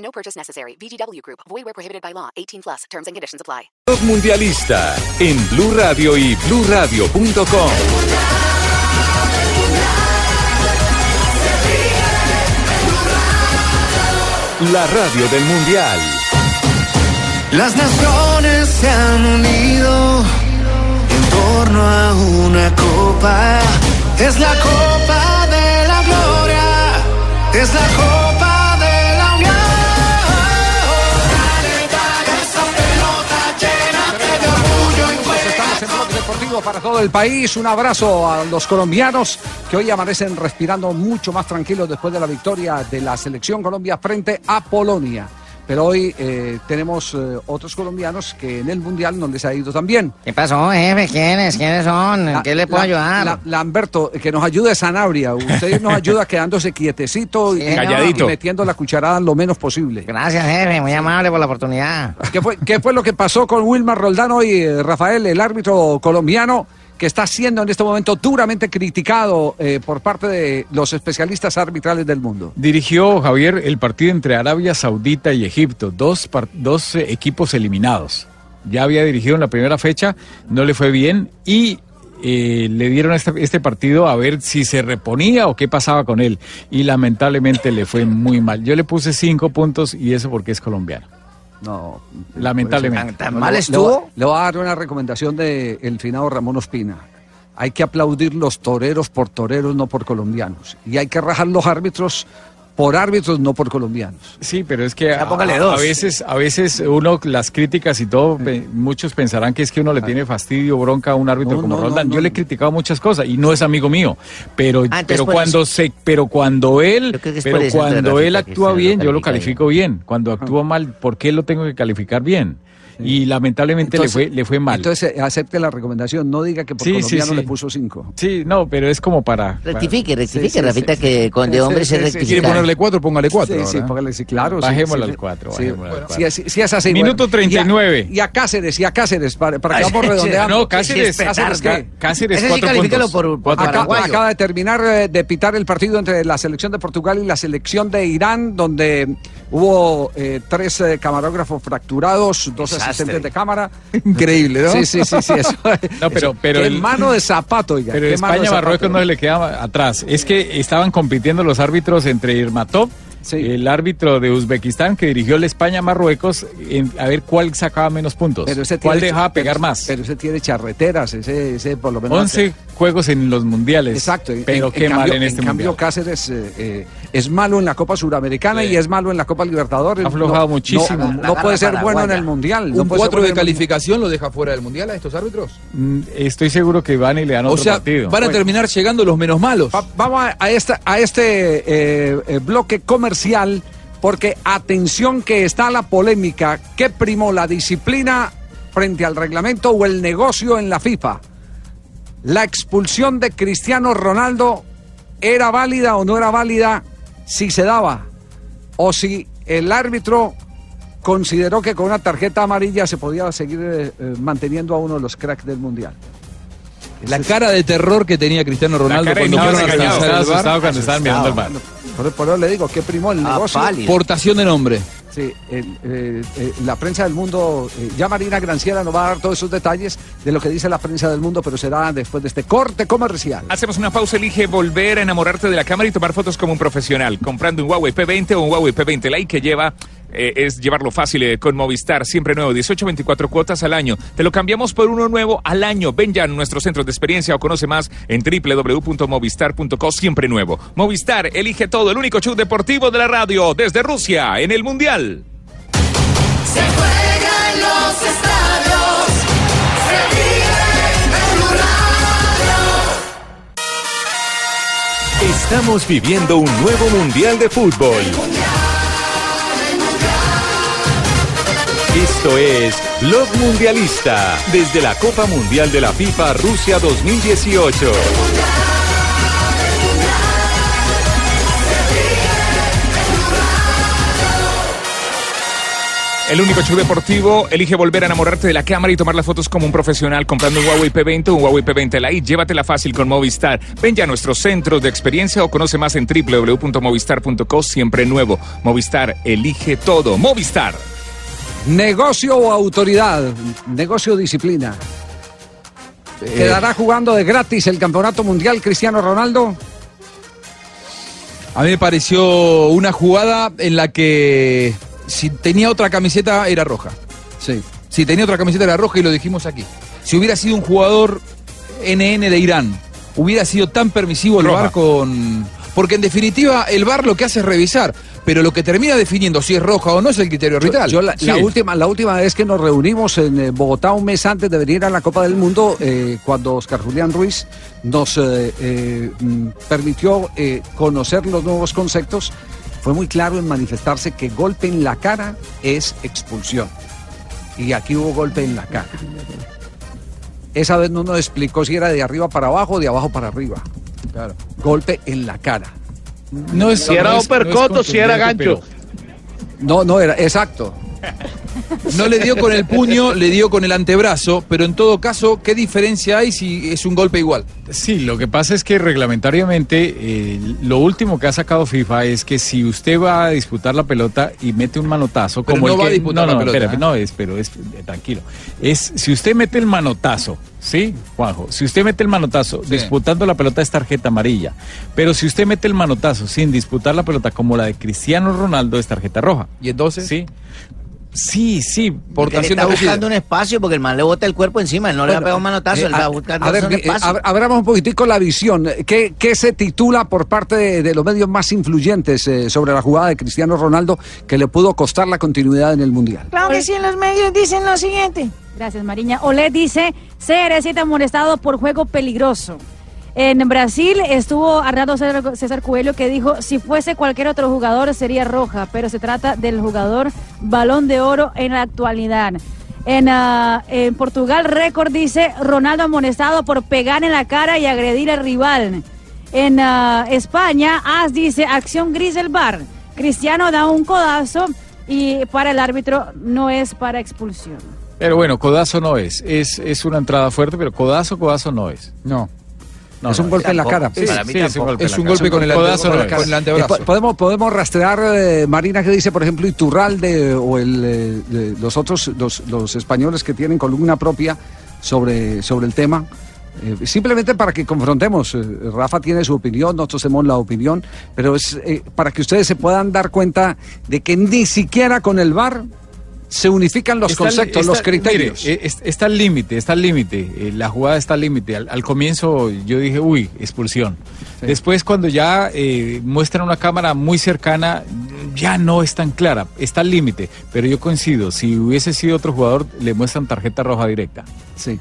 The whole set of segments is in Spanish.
No purchase necessary. VGW Group. Void where prohibited by law. 18 plus. Terms and conditions apply. Mundialista en Blue Radio y BlueRadio.com. La radio del Mundial. Las naciones se han unido en torno a una copa. Es la copa de la gloria. Es la copa Para todo el país. Un abrazo a los colombianos que hoy amanecen respirando mucho más tranquilos después de la victoria de la selección Colombia frente a Polonia. Pero hoy eh, tenemos eh, otros colombianos que en el Mundial no les ha ido tan bien. ¿Qué pasó, jefe? ¿Quiénes? ¿Quiénes son? ¿En qué le puedo La- ayudar? la- Lamberto, que nos ayude Sanabria. Usted nos ayuda quedándose quietecito y, Calladito. y metiendo la cucharada lo menos posible. Gracias, jefe. Muy amable por la oportunidad. ¿Qué fue, qué fue lo que pasó con Wilmar Roldán y eh, Rafael, el árbitro colombiano, que está siendo en este momento duramente criticado eh, por parte de los especialistas arbitrales del mundo? Dirigió Javier el partido entre Arabia Saudita y Egipto, dos, dos eh, equipos eliminados. Ya había dirigido en la primera fecha, no le fue bien y eh, le dieron este, este partido a ver si se reponía o qué pasaba con él. Y lamentablemente le fue muy mal. Yo le puse cinco puntos y eso porque es colombiano. No. Lamentablemente. ¿Tan mal estuvo? Le, voy a dar una recomendación del finado Ramón Ospina. Hay que aplaudir los toreros por toreros, no por colombianos. Y hay que rajar los árbitros por árbitros, no por colombianos. Sí, pero es que a, póngale a- dos. a veces, a veces uno las críticas y todo, pe- muchos pensarán que es que uno le tiene fastidio, bronca a un árbitro No, como no, Roldán. no, Yo no. le he criticado muchas cosas y no es amigo mío, pero, Ah, pero cuando eso. se, pero cuando él, pero cuando él actúa bien, yo lo califico bien. Cuando actúa mal, ¿por qué lo tengo que calificar bien? Y lamentablemente Entonces- le fue, le fue mal. Entonces eh, acepte la recomendación, no diga que por Sí, sí, colombiano sí. le puso cinco. sí, no, pero es como para. para- Rectifique, rectifique, Sí, sí, Rafita, sí. que con de Sí, hombre sí, se rectifica. ¿Quiere ponerle cuatro? Póngale cuatro. Sí, ahora, sí, póngale, sí, claro. sí, al cuatro, sí. bajémosle al cuatro. Es así. Minuto bueno. 39. Y a, y a Cáceres, y a Cáceres, para, para que vamos redondeando. No, Cáceres, ¿Cáceres qué? Cáceres, Ese sí cuatro por- por paraguayo. acaba de terminar eh, de pitar el partido entre la selección de Portugal y la selección de Irán, donde hubo eh, tres eh, camarógrafos fracturados, dos. Asistentes de cámara. Increíble, ¿no? Sí, sí, sí, sí. Eso, No, pero- pero Qué el- mano de zapato, oiga. Pero qué mano de España, zapato. Marruecos no le queda atrás. Es que estaban compitiendo los árbitros entre Irmatov, Sí. el árbitro de Uzbekistán que dirigió la España-Marruecos, en- a ver cuál sacaba menos puntos. Pero ese ¿Cuál tiene- dejaba pegar pero- más? Pero ese tiene charreteras, ese, ese por lo menos. 11 juegos en los mundiales. Exacto. en- Pero en- qué en mal cambio, en este cambio, mundial. Cáceres eh, eh, es malo en la Copa Suramericana y es malo en la Copa Libertadores. Ha aflojado No- muchísimo. No, La- no la puede ser bueno en el Mundial. ¿Un puede ser 4 bueno de en calificación lo deja fuera del Mundial a estos árbitros? Mm, Estoy seguro que van y le dan O otro sea, partido. van a Bueno. terminar llegando los menos malos. Va- vamos a, a esta- a este eh, eh, bloque comercial, porque atención que está la polémica. ¿Qué primó la disciplina frente al reglamento o el negocio en la FIFA? ¿La expulsión de Cristiano Ronaldo era válida o no era válida si se daba? ¿O si el árbitro consideró que con una tarjeta amarilla se podía seguir eh, eh, manteniendo a uno de los cracks del Mundial? La cara de terror que tenía Cristiano Ronaldo cuando estaba fueron a cuando estaban mirando el bar. Por, por eso le digo, ¿qué primó el Ah, negocio? pálido. Portación de nombre. Sí, el, eh, eh, la prensa del mundo, eh, ya Marina Granciera nos va a dar todos esos detalles de lo que dice la prensa del mundo, pero será después de este corte comercial. Hacemos una pausa, elige volver a enamorarte de la cámara y tomar fotos como un profesional, comprando un Huawei P20 o un Huawei P20 Lite que lleva eh, es llevarlo fácil eh, con Movistar, siempre nuevo, 18, 24 cuotas al año. Te lo cambiamos por uno nuevo al año. Ven ya a nuestros centros de experiencia o conoce más en www.movistar.co, siempre nuevo. Movistar, elige todo, el único show deportivo de la radio desde Rusia en el Mundial. Se juega en los estadios. Se vive en Radio. Estamos viviendo un nuevo Mundial de Fútbol. Esto es Blog Mundialista desde la Copa Mundial de la FIFA Rusia 2018. El único show deportivo elige volver a enamorarte de la cámara y tomar las fotos como un profesional comprando un Huawei P20 o un Huawei P20 Lite. Llévatela fácil con Movistar. Ven ya a nuestros centros de experiencia o conoce más en www.movistar.co. Siempre nuevo. Movistar, elige todo. Movistar. Negocio o autoridad, negocio o disciplina. ¿Quedará jugando de gratis el campeonato mundial Cristiano Ronaldo? A mí me pareció una jugada en la que si tenía otra camiseta era roja. Sí. Si tenía otra camiseta era roja y lo dijimos aquí. Si hubiera sido un jugador NN de Irán, hubiera sido tan permisivo el Roja. VAR con... Porque en definitiva el VAR lo que hace es revisar, pero lo que termina definiendo si es roja o no es el criterio arbitral. yo la, la Sí. última, la última vez que nos reunimos en eh, Bogotá un mes antes de venir a la Copa del Mundo, eh, cuando Oscar Julián Ruiz nos eh, eh, mm, permitió conocer los nuevos conceptos, fue muy claro en manifestarse que golpe en la cara es expulsión. Y aquí hubo golpe en la cara. Esa vez no nos explicó si era de arriba para abajo o de abajo para arriba. Claro. Golpe en la cara. No es, Si era uppercut no o es si era gancho. No, no era, exacto. No le dio con el puño, le dio con el antebrazo, pero en todo caso, ¿qué diferencia hay si es un golpe igual? Sí, lo que pasa es que reglamentariamente eh, lo último que ha sacado FIFA es que si usted va a disputar la pelota y mete un manotazo, Pero como no el va a disputar no, la pelota, ¿eh? no es, pero es eh, tranquilo. Es si usted mete el manotazo, sí, Juanjo, si usted mete el manotazo Sí. disputando la pelota es tarjeta amarilla, pero si usted mete el manotazo sin disputar la pelota como la de Cristiano Ronaldo es tarjeta roja. ¿Y entonces? Sí. Sí, sí. Por le acción está buscando un espacio porque el man le bota el cuerpo encima, él no le va a pegar un manotazo, Eh, él va a buscar a ver, un eh, espacio. ab- abramos un poquitico la visión. ¿Qué, qué se titula por parte de, de los medios más influyentes eh, sobre la jugada de Cristiano Ronaldo que le pudo costar la continuidad en el Mundial? Claro que sí, en los medios dicen lo siguiente. Gracias, Mariña. Oled dice, CR7 amonestado por juego peligroso. En Brasil estuvo Arnaldo César, César Coelho que dijo, si fuese cualquier otro jugador sería roja, pero se trata del jugador balón de oro en la actualidad. En, ah, en Portugal, récord dice Ronaldo amonestado por pegar en la cara y agredir al rival. En ah, España, As dice acción gris del bar. Cristiano da un codazo y para el árbitro no es para expulsión. Pero bueno, codazo no es. Es, es una entrada fuerte, pero codazo, codazo no es. No. No, es un golpe en la cara. Sí, Para mí sí, es un golpe, en Es la un cara. golpe con el Eh, antebrazo. po- podemos, podemos rastrear, eh, Marina, que dice, por ejemplo, Iturralde o el, eh, los otros, los, los españoles que tienen columna propia sobre, sobre el tema. Eh, simplemente para que confrontemos. Eh, Rafa tiene su opinión, nosotros tenemos la opinión, pero es eh, para que ustedes se puedan dar cuenta de que ni siquiera con el VAR se unifican los Está- conceptos, está- los criterios. mire, está al límite, está al límite. eh, la jugada está al límite. Al, al comienzo yo dije, uy, expulsión. Después, cuando ya eh, muestran una cámara muy cercana, ya no es tan clara. Está al límite. Pero yo coincido, si hubiese sido otro jugador, le muestran tarjeta roja directa. Sí.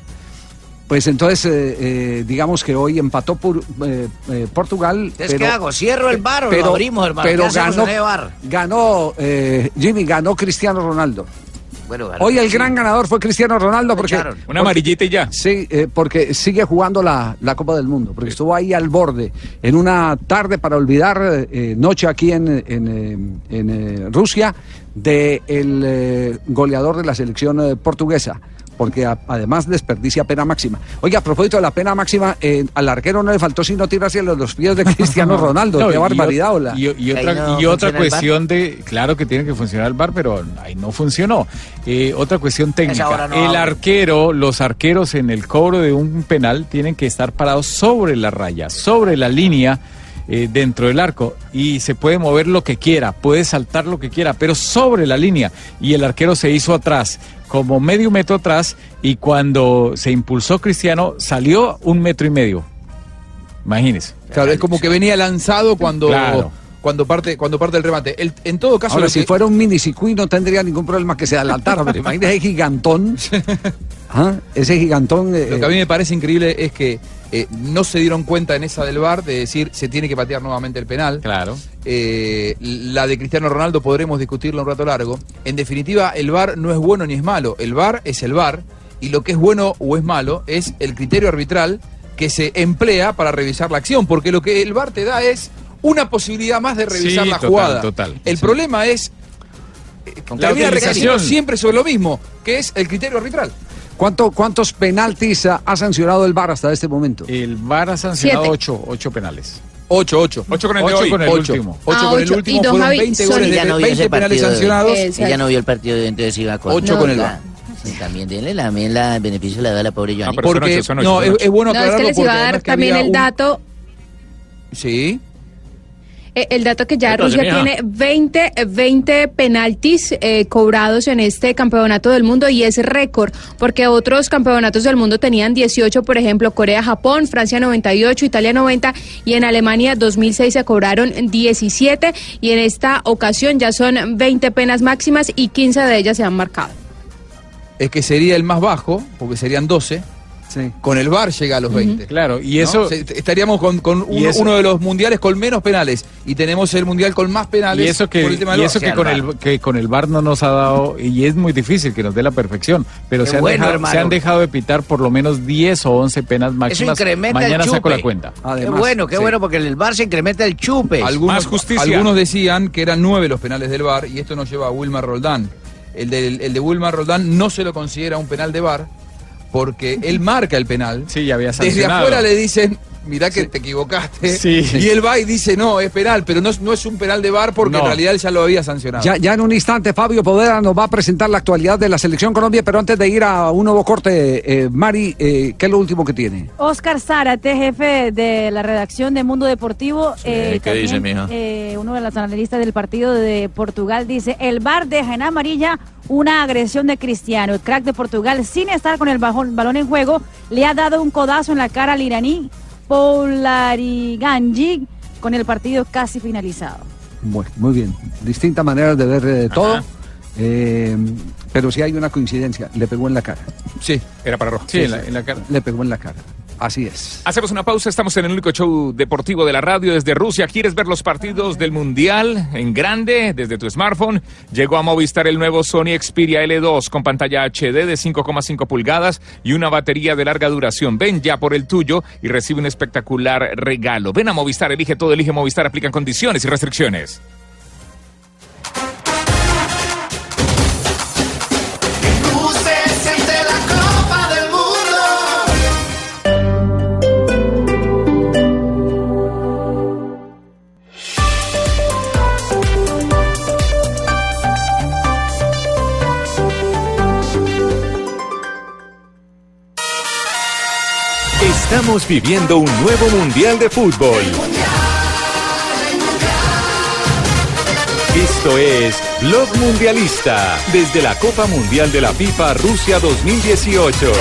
Pues entonces, eh, eh, digamos que hoy empató por, eh, eh, Portugal. Entonces, ¿qué hago? ¿Cierro el bar o lo abrimos, hermano? Pero ¿Qué hacemos ganó, bar? ganó eh, Jimmy, ganó Cristiano Ronaldo. Bueno, ganó. Hoy el Sí. gran ganador fue Cristiano Ronaldo porque... Una porque- amarillita y ya. Sí, eh, porque sigue jugando la, la Copa del Mundo, porque estuvo ahí al borde, en una tarde para olvidar, eh, noche aquí en, en, en, eh, Rusia, de el eh, goleador de la selección eh, portuguesa. Porque a- además desperdicia pena máxima. Oye, a propósito de la pena máxima, eh, al arquero no le faltó sino tirarse a los pies de Cristiano Ronaldo. No, Qué y barbaridad, hola. Y, otra, no y otra cuestión de, claro que tiene que funcionar el bar, pero ahí no funcionó. Eh, otra cuestión técnica. hora no el arquero, los arqueros en el cobro de un penal tienen que estar parados sobre la raya, sobre la línea. Eh, dentro del arco y se puede mover lo que quiera, puede saltar lo que quiera, pero sobre la línea y el arquero se hizo atrás, como medio metro atrás y cuando se impulsó Cristiano salió un metro y medio. Imagínese. Claro, es como que venía lanzado cuando, Claro. Cuando, parte, cuando parte el remate. El- en todo caso, Ahora, si que- fuera un minicircuit no tendría ningún problema que se adelantara, pero imagínese gigantón. ¿Ah? Ese gigantón. eh, Lo que a mí me parece increíble es que eh, no se dieron cuenta en esa del VAR de decir se tiene que patear nuevamente el penal. Claro. Eh, la de Cristiano Ronaldo podremos discutirla un rato largo. En definitiva, el VAR no es bueno ni es malo. El VAR es el VAR y lo que es bueno o es malo es el criterio arbitral que se emplea para revisar la acción, porque lo que el VAR te da es una posibilidad más de revisar Sí, la total, jugada. total. el Sí. problema es eh, La termina utilización. recayendo siempre sobre lo mismo, que es el criterio arbitral. ¿cuánto, ¿Cuántos penaltis ha ha sancionado el VAR hasta este momento? El VAR ha sancionado Siete. ocho, ocho penales. 8, 8. Ocho con el Ocho hoy. con el Ocho. último. Ocho Ah, con el último fueron Javi, 20 son- goles de no vio 20 ese penales sancionados. Ella no vio el partido de entonces iba con. Ocho con el la- VAR. sí, también denle la, también la beneficio le da la pobre Joanny. pero son Porque ocho, son ocho, no, son es, ocho. es bueno No, es que aclararlo les iba a dar también el un- dato, Sí. Eh, el dato que ya Entonces, Rusia mija. tiene 20, eh, 20 penaltis eh, cobrados en este campeonato del mundo y es récord, porque otros campeonatos del mundo tenían 18, por ejemplo, Corea, Japón, Francia 98, Italia 90 y en Alemania 2006 se cobraron 17 y en esta ocasión ya son 20 penas máximas y 15 de ellas se han marcado. Es que sería el más bajo, porque serían 12. Sí. Con el VAR llega a los 20. Claro, y ¿no? eso. Se- estaríamos con, uno, eso- uno de los mundiales con menos penales y tenemos el mundial con más penales Y eso que, por el tema y eso VAR. que con el que con el VAR no nos ha dado y es muy difícil que nos dé la perfección, pero Qué se han, bueno, dejado, hermano. se han dejado de pitar por lo menos 10 o 11 penas máximas. incrementa Mañana el saco la cuenta. Qué Además, bueno, qué sí. bueno, porque el bar se incrementa el chupe. algunos, Más justicia. algunos decían que eran nueve los penales del VAR y esto nos lleva a Wilmar Roldán. El de, el de Wilmar Roldán no se lo considera un penal de VAR porque él marca el penal. Sí, ya había Desde sancionado. afuera le dicen, mirá que te equivocaste. Sí. Y él va y dice, no, es penal, pero no, es- no es un penal de VAR porque No. en realidad él ya lo había sancionado. Ya, ya en un instante Fabio Podera nos va a presentar la actualidad de la Selección Colombia, pero antes de ir a un nuevo corte, eh, Mari, eh, ¿qué es lo último que tiene? Oscar Zárate, jefe de la redacción de Mundo Deportivo, eh, ¿qué dice, también, mija? eh, uno de los analistas del partido de Portugal, dice, el VAR deja en amarilla una agresión de Cristiano. El crack de Portugal, sin estar con el bajón- balón en juego, le ha dado un codazo en la cara al iraní Polariganji con el partido casi finalizado. Bueno, muy bien. Distintas maneras de ver eh, todo, eh, pero sí hay una coincidencia. Le pegó en la cara. Sí. Era para rojo. Sí, en la, en la cara. Le pegó en la cara. Así es. Hacemos una pausa, estamos en el único show deportivo de la radio desde Rusia. ¿Quieres ver los partidos del Mundial en grande desde tu smartphone? Llegó a Movistar el nuevo Sony Xperia L2 con pantalla HD de 5,5 pulgadas y una batería de larga duración. Ven ya por el tuyo y recibe un espectacular regalo. Ven a Movistar, elige todo, elige Movistar, aplican condiciones y restricciones. Estamos viviendo un nuevo Mundial de Fútbol. Esto es Blog Mundialista desde la Copa Mundial de la FIFA Rusia 2018.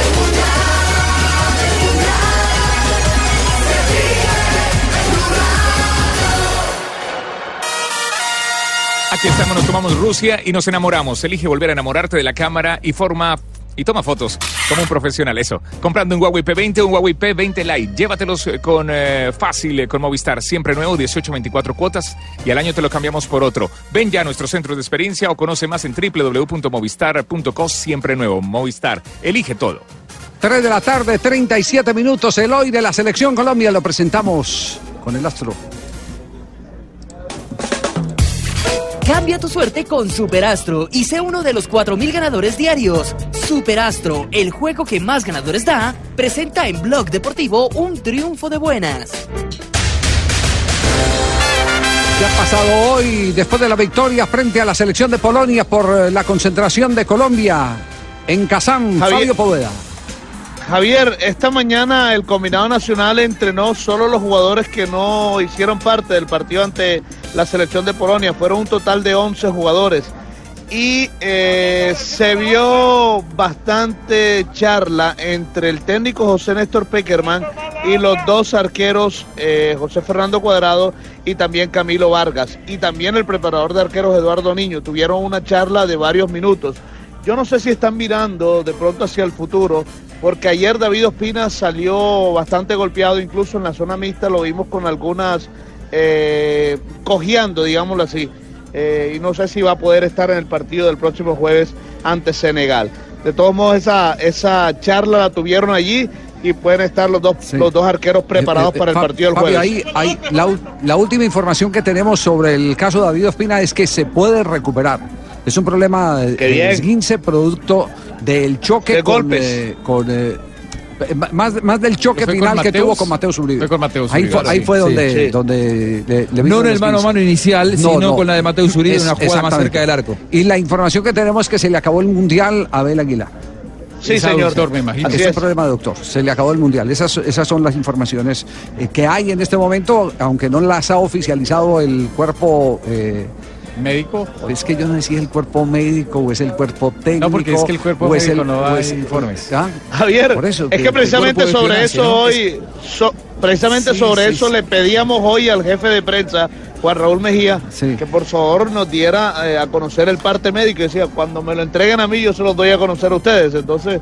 Aquí estamos, nos tomamos Rusia y nos enamoramos. Elige volver a enamorarte de la cámara y forma y toma fotos como un profesional, eso. Comprando un Huawei P20 o un Huawei P20 Lite. Llévatelos eh, con eh, fácil, eh, con Movistar, siempre nuevo, 18, 24 cuotas y al año te lo cambiamos por otro. Ven ya a nuestro centro de experiencia o conoce más en www.movistar.co, siempre nuevo. Movistar, elige todo. 3 de la tarde, 37 minutos. El hoy de la Selección Colombia lo presentamos con el astro. Cambia tu suerte con Superastro y sé uno de los 4.000 ganadores diarios. Superastro, el juego que más ganadores da, presenta en Blog Deportivo un triunfo de buenas. ¿Qué ha pasado hoy después de la victoria frente a la selección de Polonia por eh, la concentración de Colombia en Kazán? Javier. Fabio Poveda. Javier, esta mañana el combinado nacional entrenó solo los jugadores que no hicieron parte del partido ante la selección de Polonia. Fueron un total de 11 jugadores. Y eh, se vio bastante charla entre el técnico José Néstor Peckerman y los dos arqueros eh, José Fernando Cuadrado y también Camilo Vargas. Y también el preparador de arqueros Eduardo Niño. Tuvieron una charla de varios minutos. yo no sé si están mirando de pronto hacia el futuro, porque ayer David Ospina salió bastante golpeado, incluso en la zona mixta lo vimos con algunas eh, cojeando, digámoslo así. Eh, y no sé si va a poder estar en el partido del próximo jueves ante Senegal. De todos modos, esa, esa charla la tuvieron allí y pueden estar los dos, los dos arqueros preparados Eh, eh, para el partido del jueves. ahí- ahí, la, la última información que tenemos sobre el caso de David Ospina es que se puede recuperar. Es un problema de esguince producto del choque De con, golpes. eh, con, eh, más, más del choque final que tuvo con Mateus Uribe. Fue con Mateus ahí fue, ahí sí. fue Sí, donde, sí. donde le, No en el mano a mano inicial, sino con la de Mateus Uribe en una jugada más cerca del arco. Y la información que tenemos es que se le acabó el mundial a Abel Aguilar. Sí, Esa señor. doctor, me imagino. Es un es. problema doctor. Se le acabó el mundial. Esas, esas son las informaciones eh, que hay en este momento, aunque no las ha oficializado el cuerpo. eh, ¿Médico? es que yo no es el cuerpo médico o es el cuerpo técnico. No, porque es que el cuerpo o es médico el- no da informes. ¿Ah? Javier, Por eso, es que- precisamente sobre eso hoy, so- precisamente Sí, sobre sí, eso sí. le pedíamos hoy al jefe de prensa, Juan Raúl Mejía, que por favor nos diera eh, a conocer el parte médico. Y decía, cuando me lo entreguen a mí, yo se los doy a conocer a ustedes. Entonces,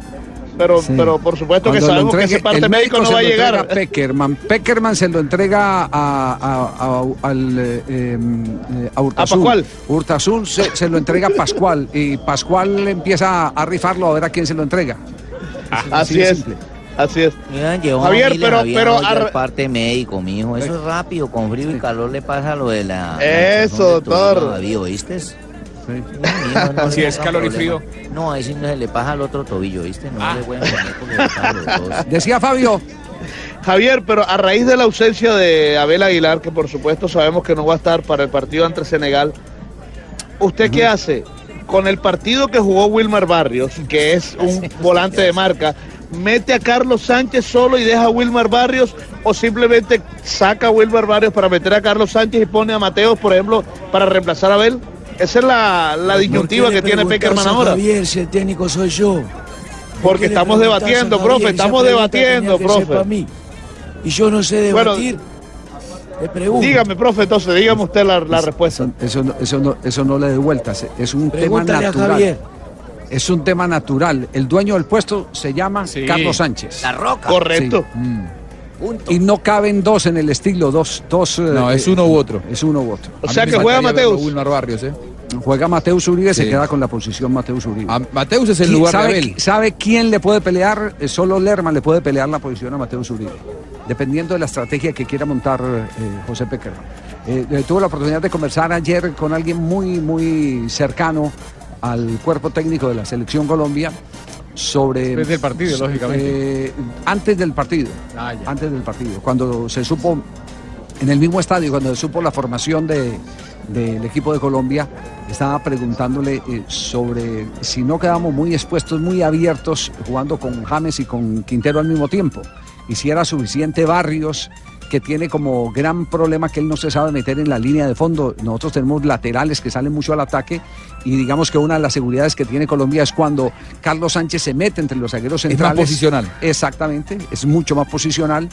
pero, Sí. pero por supuesto que Cuando sabemos que ese parte el médico no va a llegar. Peckerman. Peckerman se lo entrega a, a, a- al, eh, eh, a Hurtasun. Pascual. Hurtasun se, se lo entrega a Pascual y Pascual empieza a rifarlo a ver a quién se lo entrega. Así es. simple. Así es. Llevó Javier, miles, pero- pero ar- parte médico, mijo. Eso es rápido, con frío y calor le pasa lo de la. Eso, la hinchazón doctor. oído, David, ¿oíste? Si es calor y frío. No, ahí sí no se le pasa al otro tobillo, ¿viste? No le pueden poner los dos. Decía Fabio. Javier, pero a raíz de la ausencia de Abel Aguilar, que por supuesto sabemos que no va a estar para el partido ante Senegal, ¿usted qué hace? Con el partido que jugó Wilmar Barrios, que es un volante de marca, ¿mete a Carlos Sánchez solo y deja a Wilmar Barrios o simplemente saca a Wilmar Barrios para meter a Carlos Sánchez y pone a Mateos, por ejemplo, para reemplazar a Abel? Esa es la, la disyuntiva que tiene Peckerman ahora. Javier, si el técnico soy yo. Porque estamos debatiendo, profe, estamos debatiendo, profe. Y yo no sé Bueno, debatir. Le pregunto. Dígame, profe, entonces, dígame usted la, la respuesta. Eso, no- eso, no, eso no le dé vueltas. Es un Pregúntale tema a natural. Javier. Es un tema natural. El dueño del puesto se llama Carlos Sánchez. La roca. Correcto. Sí. Y no caben dos en el estilo, dos, dos. No, eh, es uno u otro. Es uno u otro. O sea que juega Mateus. Wilmar Barrios, ¿eh? Juega Mateus Uribe, se Sí. queda con la posición Mateus Uribe. A- Mateus es el ¿Qui- lugar de ¿sabe, Abel. ¿Sabe quién le puede pelear? Eh, Solo Lerman le puede pelear la posición a Mateus Uribe. Dependiendo de la estrategia que quiera montar eh, José. Eh, eh, tuve la oportunidad de conversar ayer con alguien muy, muy cercano al cuerpo técnico de la Selección Colombia sobre... Después del partido, lógicamente. eh, antes del partido. Ah. Antes del partido. Cuando se supo, en el mismo estadio, cuando se supo la formación de, del equipo de Colombia, estaba preguntándole eh, sobre si no quedamos muy expuestos, muy abiertos, jugando con James y con Quintero al mismo tiempo. Y si era suficiente Barrios, que tiene como gran problema que él no se sabe meter en la línea de fondo. Nosotros tenemos laterales que salen mucho al ataque y digamos que una de las seguridades que tiene Colombia es cuando Carlos Sánchez se mete entre los zagueros Es más centrales. posicional. Exactamente, es mucho más posicional.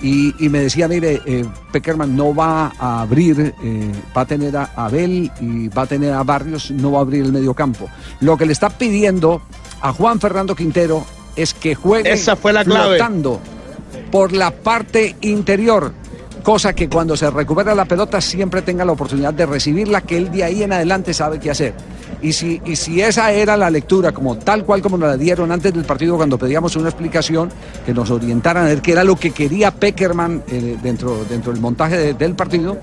Y, y me decía, mire, eh, Peckerman no va a abrir, eh, va a tener a Abel y va a tener a Barrios, no va a abrir el medio campo. Lo que le está pidiendo a Juan Fernando Quintero es que juegue Esa fue la clave. flotando por la parte interior, cosa que cuando se recupera la pelota siempre tenga la oportunidad de recibirla, que él de ahí en adelante sabe qué hacer. Y si, y si esa era la lectura, como tal cual como nos la dieron antes del partido cuando pedíamos una explicación, que nos orientaran a ver qué era lo que quería Peckerman eh, dentro, dentro del montaje de- del partido,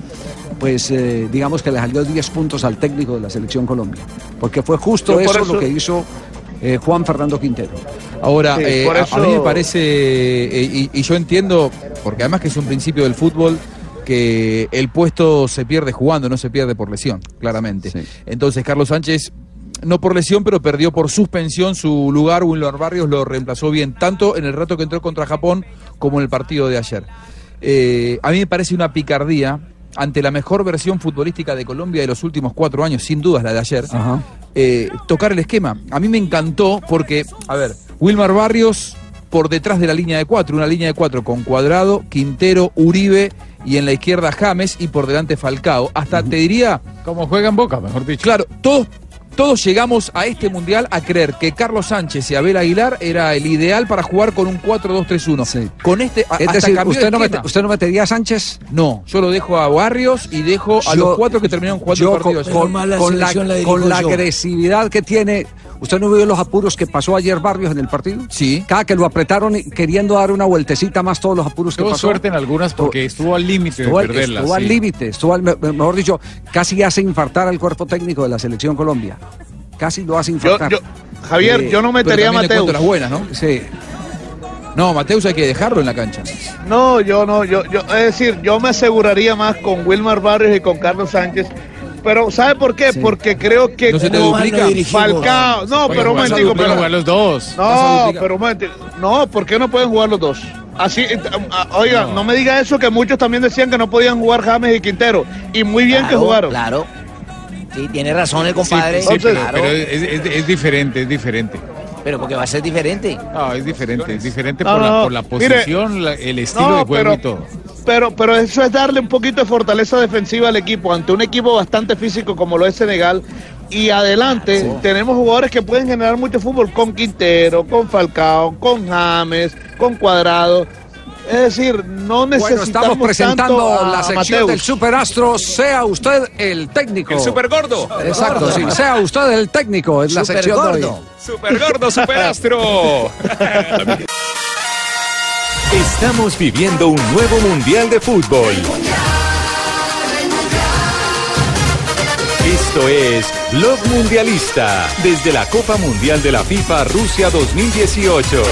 pues eh, digamos que le salió 10 puntos al técnico de la selección Colombia. Porque fue justo eso, eso- lo que hizo eh, Juan Fernando Quintero. Ahora, Sí, eh, a- mí me parece, eh, y, y yo entiendo, porque además que es un principio del fútbol, que el puesto se pierde jugando, no se pierde por lesión, claramente. Entonces, Carlos Sánchez, no por lesión, pero perdió por suspensión su lugar. Wilmar Barrios lo reemplazó bien, tanto en el rato que entró contra Japón como en el partido de ayer. Eh, a mí me parece una picardía ante la mejor versión futbolística de Colombia de los últimos cuatro años, sin dudas la de ayer, eh, tocar el esquema. A mí me encantó porque, a ver, Wilmar Barrios por detrás de la línea de cuatro, una línea de cuatro con Cuadrado, Quintero, Uribe y en la izquierda James y por delante Falcao. Hasta te diría... Como juega en Boca, mejor dicho. Claro, todos todos llegamos a este mundial a creer que Carlos Sánchez y Abel Aguilar era el ideal para jugar con un 4-2-3-1. Con este, a- Es hasta decir, ¿usted de no, esquema. mete- ¿usted no metería a Sánchez? No, yo lo dejo a Barrios y dejo a Yo- los cuatro que terminaron jugando yo el partido. con, con la, con la agresividad que tiene. ¿Usted no vio los apuros que pasó ayer Barrios en el partido? Sí. Cada que lo apretaron y- queriendo dar una vueltecita más todos los apuros que Tuvo pasó. suerte en algunas porque estuvo al límite de Estuvo, al- perderla. estuvo al límite, estuvo al, me- mejor dicho, casi hace infartar al cuerpo técnico de la selección Colombia. Casi lo hace infartar. yo- Javier, yo no metería a cuento las buenas, ¿no? Sí. No, Mateus hay que dejarlo en la cancha. No, yo no, yo, yo, es decir, yo me aseguraría más con Wilmar Barrios y con Carlos Sánchez. Pero ¿sabe por qué? Porque creo que No se te como duplica. Falcao, no, Oye, pero un momentico, pero jugar los dos. No, pero un momentico. No, ¿por qué no pueden jugar los dos? Así, eh, ah, oiga, no. me diga eso que muchos también decían que no podían jugar James y Quintero. Y muy bien que jugaron. Claro. Sí, tiene razón el Sí, compadre. pero, claro. pero es, es- es diferente, es diferente. Pero porque va a ser diferente. No, es diferente, es diferente No, por, la, por la mire, posición, la- el estilo no, de juego pero- y todo. Pero, pero eso es darle un poquito de fortaleza defensiva al equipo, ante un equipo bastante físico como lo es Senegal. Y adelante tenemos jugadores que pueden generar mucho fútbol con Quintero, con Falcao, con James, con Cuadrado. Es decir, no Bueno, necesitamos estamos presentando tanto a la sección Mateus. del Superastro. Sea usted el técnico. El super gordo. Exacto, sí. Sea usted el técnico. Es la Super sección de hoy. gordo. Super gordo, superastro. Estamos viviendo un nuevo Mundial de Fútbol. Esto es Blog Mundialista, desde la Copa Mundial de la FIFA Rusia 2018.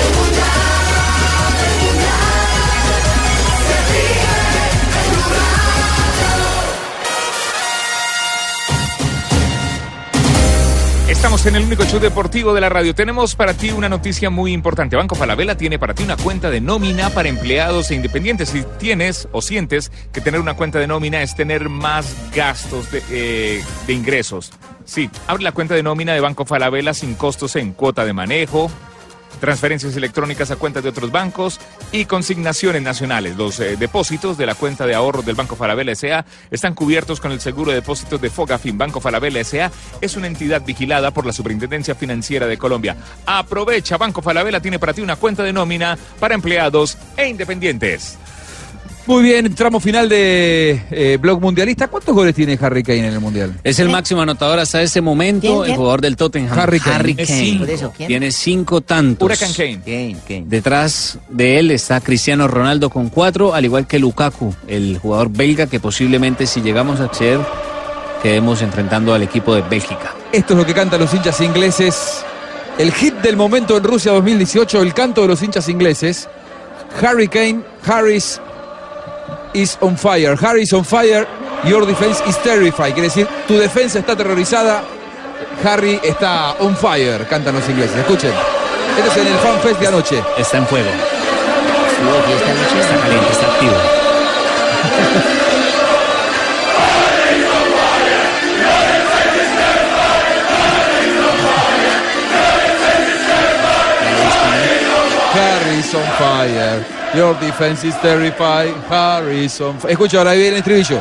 En el único show deportivo de la radio. Tenemos para ti una noticia muy importante. Banco Falabella tiene para ti una cuenta de nómina para empleados e independientes. Si tienes o sientes que tener una cuenta de nómina es tener más gastos de, eh, de ingresos. Sí, abre la cuenta de nómina de Banco Falabella sin costos en cuota de manejo, transferencias electrónicas a cuentas de otros bancos y consignaciones nacionales. Los eh, depósitos de la cuenta de ahorros del Banco Falabella S.A. están cubiertos con el seguro de depósitos de Fogafin. Banco Falabella S.A. es una entidad vigilada por la Superintendencia Financiera de Colombia. Aprovecha, Banco Falabella tiene para ti una cuenta de nómina para empleados e independientes. Muy bien, tramo final de eh, Blog Mundialista. ¿Cuántos goles tiene Harry Kane en el Mundial? Es el máximo anotador hasta este momento, ¿Quién, quién? el jugador del Tottenham. Harry Kane. Kane. Es cinco. Por eso, ¿quién? Tiene cinco tantos. Huracán Kane. Detrás de él está Cristiano Ronaldo con cuatro, al igual que Lukaku, el jugador belga que posiblemente si llegamos a acceder quedemos enfrentando al equipo de Bélgica. Esto es lo que cantan los hinchas ingleses. El hit del momento en Rusia 2018, el canto de los hinchas ingleses. Harry Kane, Harris is on fire. Harry is on fire, your defense is terrified. Quiere decir, tu defensa está aterrorizada, Harry está on fire, cantan los ingleses. Escuchen. Esto es en el Fan Fest de anoche. Está en fuego. Está caliente, está activo. Harry is on fire, your defense is terrified. Harry is on fire. Escucha, ahora viene el estribillo.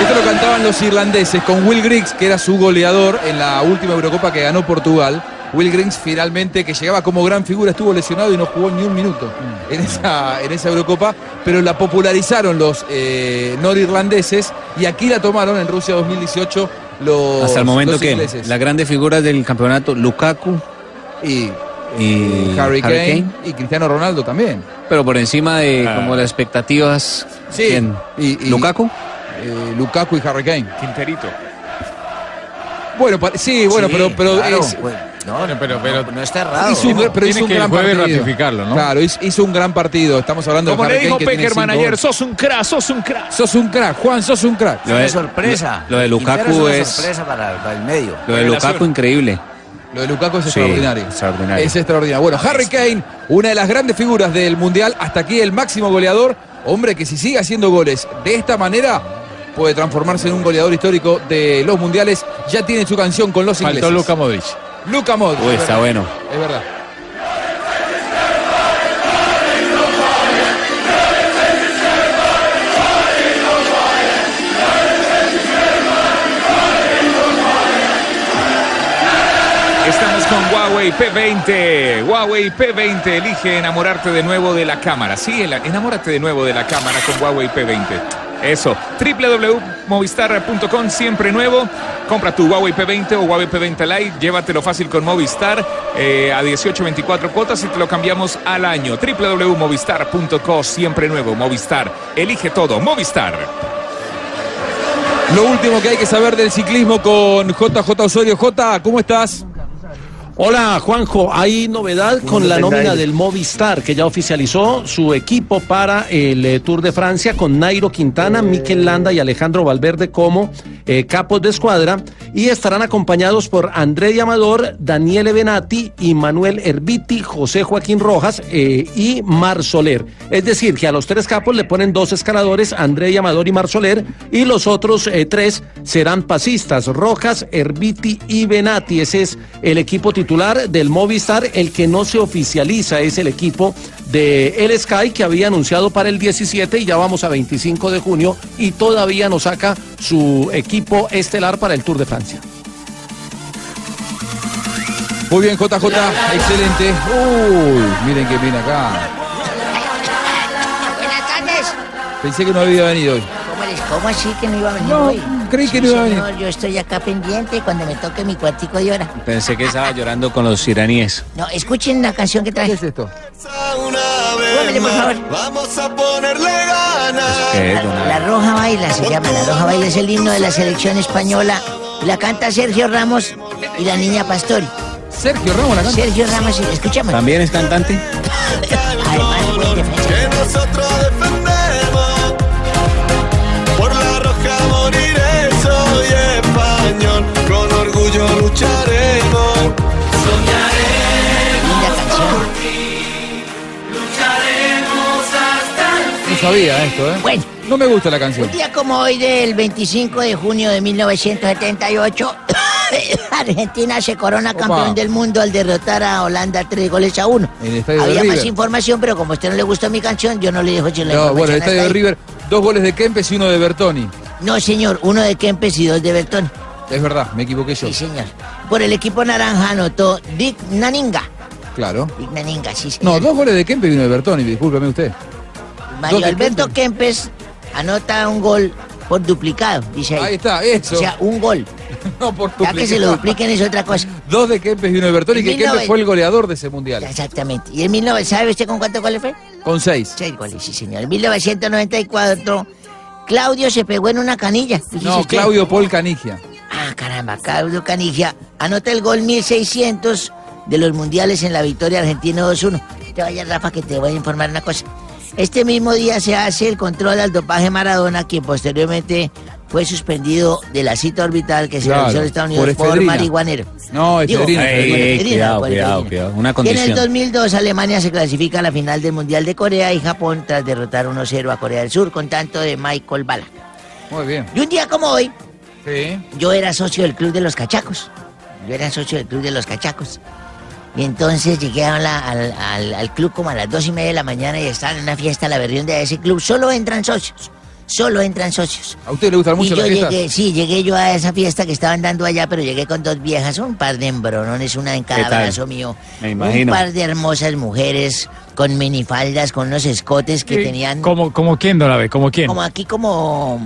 Esto lo cantaban los irlandeses con Will Griggs, que era su goleador en la última Eurocopa que ganó Portugal. Will Griggs finalmente, que llegaba como gran figura, estuvo lesionado y no jugó ni un minuto en esa, en esa Eurocopa, pero la popularizaron los eh, norirlandeses y aquí la tomaron en Rusia 2018 los Hasta el momento que ingleses. las grandes figuras del campeonato, Lukaku y, y Harry, Kane, y Cristiano Ronaldo también. Pero por encima de Ah. como las expectativas. Sí, ¿quién? y- y- Lukaku. Eh, Lukaku y Harry Kane. Quinterito. Bueno, sí, bueno, Sí, pero, pero claro, es, no, pero, pero no, no está errado. hizo un, pero hizo un gran partido. ratificarlo, ¿no? Claro, hizo, hizo un gran partido. Estamos hablando Como de le Harry dijo Peckerman ayer, sos un crack, sos un crack. Sos un crack, Juan, sos un crack. Lo de- sorpresa. lo de Lukaku una es- sorpresa para, para el medio. Lo de Revelación. Lukaku increíble. Lo de Lukaku es Sí, extraordinario. extraordinario. Es extraordinario. Bueno, Harry Kane, una de las grandes figuras del Mundial, hasta aquí el máximo goleador. Hombre que si sigue haciendo goles de esta manera, puede transformarse en un goleador histórico de los Mundiales. Ya tiene su canción con los ingleses. Faltó Luka Modric. Luca Modric. Uy, está bueno. Es verdad. Estamos con Huawei P20. Huawei P20 elige enamorarte de nuevo de la cámara. Sí, enamórate de nuevo de la cámara con Huawei P20. Eso, www.movistar.com, siempre nuevo. Compra tu Huawei P20 o Huawei P20 Lite, llévatelo fácil con Movistar eh, a 18, 24 cuotas y te lo cambiamos al año. www.movistar.co, siempre nuevo. Movistar, elige todo. Movistar. Lo último que hay que saber del ciclismo con JJ Osorio. J, ¿cómo estás? Hola Juanjo, hay novedad con la nómina del Movistar que ya oficializó su equipo para el eh, Tour de Francia con Nairo Quintana, Mikel Landa y Alejandro Valverde como eh, capos de escuadra y estarán acompañados por André Amador, Daniele Benatti y Manuel Herbiti, José Joaquín Rojas eh, y Mar Soler. Es decir, que a los tres capos le ponen dos escaladores, André Amador y Mar Soler, y los otros eh, tres serán pasistas, Rojas, Herbiti y Benatti. Ese es el equipo titular del Movistar, el que no se oficializa es el equipo de El Sky que había anunciado para el 17 y ya vamos a 25 de junio y todavía no saca su equipo estelar para el Tour de Francia. Muy bien, JJ, excelente. Uy, miren que viene acá. Buenas tardes. Pensé que no había venido hoy. ¿Cómo, les, ¿Cómo así que no iba a venir No, hoy? Creí que no iba a señor, venir. Yo estoy acá pendiente cuando me toque mi cuartico de hora. Pensé que estaba llorando con los iraníes. No, escuchen la canción que trae. ¿Qué es esto? Súbamele, por favor. Vamos a ponerle ganas. ¿Qué es, don La Roja Baila se llama. La Roja Baila es el himno de la selección española. Y la canta Sergio Ramos y la niña Pastori. Sergio Ramos la canta. Sergio Ramos, sí, escuchamos. ¿También es cantante? Además, buen defensa. Que nosotros defendemos. Lucharemos. Linda canción. No sabía esto, ¿eh? Bueno. No me gusta la canción. Un día como hoy del 25 de junio de 1978, Argentina se corona Opa. campeón del mundo al derrotar a Holanda tres goles a uno. En el estadio de Había más información, pero como a usted no le gustó mi canción, yo no le dejo sin la No, bueno, el hasta estadio de. River, dos goles de Kempes y uno de Bertoni. No, señor, uno de Kempes y dos de Bertoni. Es verdad, me equivoqué yo. Sí, señor. Por el equipo naranja anotó Dick Naninga. Claro. Dick Naninga, sí, señor. No, dos goles de Kempes y uno de Bertoni, discúlpeme usted. Mario Alberto Kempes anota un gol por duplicado, dice ahí. Ahí está, eso. O sea, un gol. No, por Ya que se lo dupliquen es otra cosa. Dos de Kempes y uno de Bertoni, que Kempes 1900. fue el goleador de ese mundial. Exactamente. Y en 19... ¿Sabe usted con cuántos goles fue? Con seis. Seis goles, sí, señor. En 1994, Claudio se pegó en una canilla. No. Claudio Paul Canigia. Ah, caramba, Claudio Canigia anota el gol 1600 de los mundiales en la victoria argentina 2-1. Te vaya, Rafa, que te voy a informar una cosa. Este mismo día se hace el control al dopaje Maradona, quien posteriormente fue suspendido de la cita orbital que se Claro, realizó en Estados por Unidos por, efedrina. marihuanero. No, efedrina, Cuidado, por cuidado, cuidado. Una Y en condición. el 2002 Alemania se clasifica a la final del Mundial de Corea y Japón tras derrotar 1-0 a Corea del Sur con tanto de Michael Bala. Muy bien. Y un día como hoy, Sí. yo era socio del Club de los Cachacos. Yo era socio del Club de los Cachacos. Y entonces llegué a la- al, al- al club como a las dos y media de la mañana y estaba en una fiesta, la berrión de ese club. Solo entran socios. Solo entran socios. ¿A usted le gustan mucho y yo las fiestas? llegué, sí, llegué yo a esa fiesta que estaban dando allá, pero llegué con dos viejas, un par de embronones, una en cada brazo mío. Me Un imagino. par de hermosas mujeres con minifaldas, con unos escotes que Sí, tenían ¿Como, como quién, don Abe? ¿Como quién? como aquí como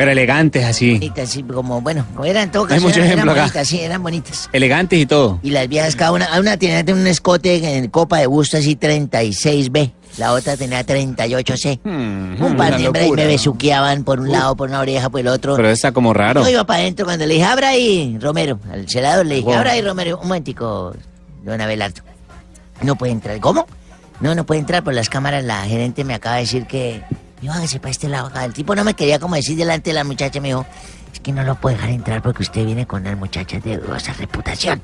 Pero elegantes así. bonitas, sí, como bueno, eran todo Hay caso, mucho eran, eran ejemplo acá. bonitas, sí, eran bonitas. Elegantes y todo. Y las viejas, cada una, una tenía un escote en copa de busto así 36B, la otra tenía 38C. un par Hmm, de hembras y me besuqueaban por un lado, por una oreja, por el otro. Pero está como raro. Yo iba para adentro cuando le dije, abra ahí, Romero, al celador le dije, Wow. abra ahí, Romero, un momentico, don Abelardo. No puede entrar. ¿Cómo? No, no puede entrar por las cámaras. La gerente me acaba de decir que... Yo hágase para este lado acá. El tipo no me quería como decir delante de la muchacha. Me dijo, es que no lo puede dejar entrar porque usted viene con las muchachas de dudosa reputación.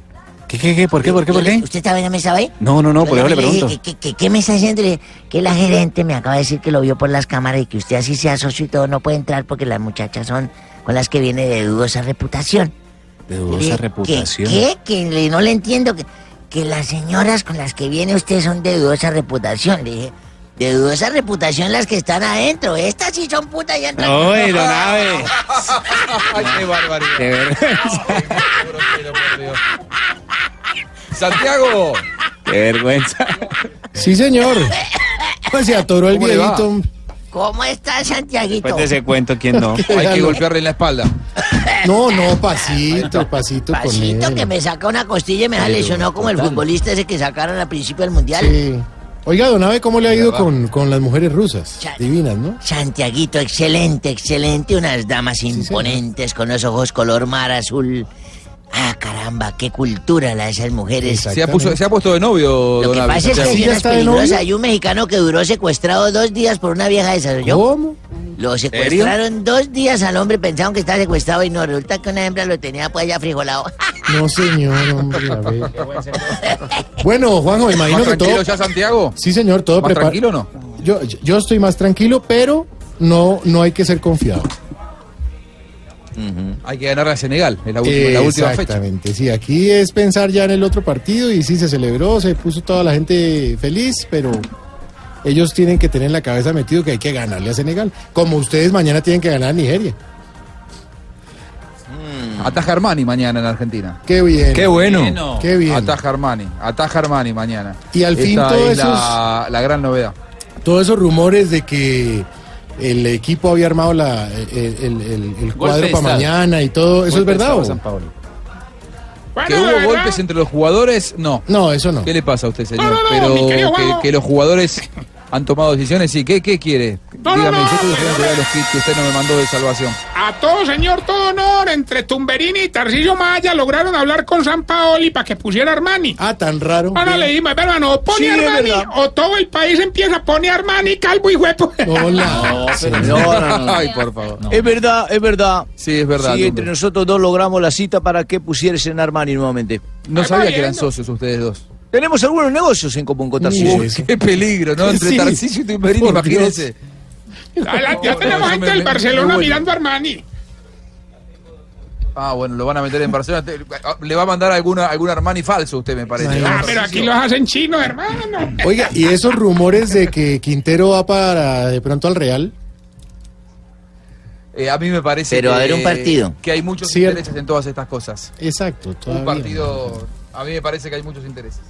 ¿Qué, qué, qué? ¿Por qué, por qué, por qué? ¿Usted estaba en la mesa ahí? No, no, no, por eso le pregunto. ¿qué, qué, qué me está dije, Que la gerente me acaba de decir que lo vio por las cámaras y que usted así sea socio y todo no puede entrar porque las muchachas son con las que viene de dudosa reputación. De dudosa reputación. ¿Qué? Que no le entiendo. Que, que las señoras con las que viene usted son de dudosa reputación. Le dije, de dudosa reputación las que están adentro. Estas sí son putas y entran. Oye, don. Ay, qué barbaridad. De verdad. Santiago. Qué vergüenza. Sí, señor. Pues se atoró el viejito. ¿Cómo estás, Santiaguito? Después de ese cuento, ¿quién no? Hay que golpearle en la espalda. No, no, pasito, pasito con Pasito él. que me saca una costilla y me Pero, lesionó como el futbolista ese que sacaron al principio del mundial. Sí. Oiga, don Abe, ¿cómo le ha ido con, con las mujeres rusas? Divinas, ¿no? Santiaguito, excelente, excelente. Unas damas imponentes con los ojos color mar azul. Ah, caramba, qué cultura la de esas mujeres. Se ha, puso- se ha puesto de novio, Lo don que pasa es que hay un mexicano que duró secuestrado dos días por una vieja de esas. ¿yo? ¿Cómo? Lo secuestraron dos días al hombre, pensaron que estaba secuestrado y no, resulta que una hembra lo tenía pues allá frijolado. No, señor, hombre, a ver. Bueno, Juanjo, imagino ¿Más que todo... tranquilo ya, Santiago? Sí, señor, todo ¿Más preparado. tranquilo o no? Yo, yo- yo estoy más tranquilo, pero no, no hay que ser confiado. Hay que ganar a Senegal en la última, en la última fecha. Exactamente, sí, aquí es pensar ya en el otro partido y sí se celebró, se puso toda la gente feliz, pero ellos tienen que tener en la cabeza metido que hay que ganarle a Senegal, como ustedes mañana tienen que ganar a Nigeria. Ataja Armani mañana en Argentina. Qué bien. Qué bueno. Qué bien. Ataja Armani. Ataja Armani mañana. Y al fin Esta todo es eso la, la gran novedad. Todos esos rumores de que el equipo había armado la, el, el- el- el cuadro para mañana y todo, ¿eso es Golpe verdad? o? San Paolo. ¿Que hubo golpes entre los jugadores? No. No, eso no. ¿Qué le pasa a usted, señor? No, no, no, Pero que, que los jugadores han tomado decisiones, sí. ¿Qué, qué quiere? No, no, Dígame, no, yo defendiendo de los kits que usted no me mandó de salvación. A todo señor, todo honor, entre Tumberini y Tarcisio Maya lograron hablar con San Paoli para que pusiera Armani. Ah, tan raro. Ahora le dijimos, hermano, o pone Sí, Armani o todo el país empieza a poner Armani, calvo y huepo. Hola. Ay, por favor. Es verdad, es verdad. Sí, es verdad. Sí, entre nosotros dos logramos la cita para que pusieras en Armani nuevamente. No sabía que eran socios ustedes dos. Tenemos algunos negocios en común con Tarcisio. Uy, qué peligro, ¿no? Entre Sí. Tarcisio y Tumberini, Por imagínese. Ya, tenemos gente del Barcelona mirando a Armani. Ah, bueno, lo van a meter en Barcelona. Le va a mandar alguna, algún Armani falso, usted me parece. Ah, pero aquí los hacen chinos, hermano. Oiga, y esos rumores de que Quintero va para de pronto al Real. Eh, a mí me parece Pero que, a ver un partido. que hay muchos Cierto. intereses en todas estas cosas. Exacto, Un todavía. partido, a mí me parece que hay muchos intereses.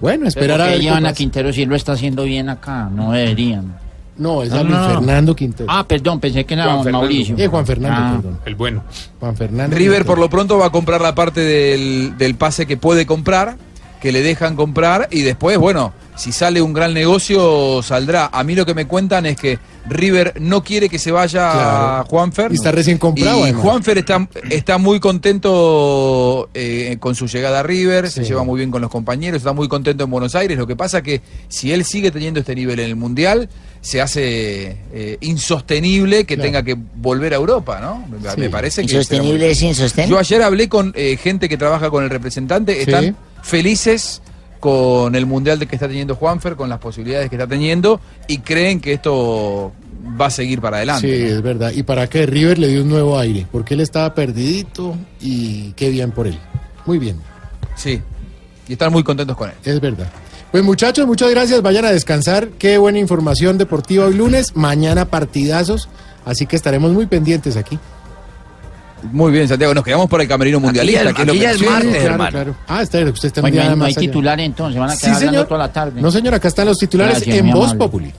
Bueno, esperar a ver que llevan a. Quintero si él lo está haciendo bien acá? No deberían. No, es No. Fernando Quintero. Ah, perdón, pensé que era Juan Fernando. Mauricio. Eh, Juan Fernando, Ah. perdón. El bueno. Juan Fernando. River Quintero. por lo pronto va a comprar la parte del, del pase que puede comprar, que le dejan comprar y después, bueno, si sale un gran negocio saldrá. A mí lo que me cuentan es que River no quiere que se vaya Claro. Juanfer. Y está recién comprado, Y. Juanfer está, está muy contento eh, con su llegada a River, se lleva muy bien con los compañeros, está muy contento en Buenos Aires. Lo que pasa que si él sigue teniendo este nivel en el Mundial, se hace eh, insostenible que Claro. tenga que volver a Europa, ¿no? Me, Sí. me parece que... Insostenible es insostenible. Yo ayer hablé con eh, gente que trabaja con el representante, Sí. están felices con el mundial de que está teniendo Juanfer, con las posibilidades que está teniendo y creen que esto va a seguir para adelante. Sí, ¿no? es verdad. Y para que River le dio un nuevo aire, porque él estaba perdidito y qué bien por él. Muy bien, Sí. Y están muy contentos con él. es verdad. Pues muchachos, muchas gracias. Vayan a descansar. Qué buena información deportiva hoy lunes. Mañana partidazos. Así que estaremos muy pendientes aquí. Muy bien, Santiago. Nos quedamos para el camerino mundialista. ya- que es lo aquí que ya es Sí, martes, claro, hermano. claro. Ah, está, usted está Hoy no hay, no hay entonces, van a Sí, quedar hablando señor. toda la tarde. No, señor, acá están los titulares Gracias, en Voz amable. Populi.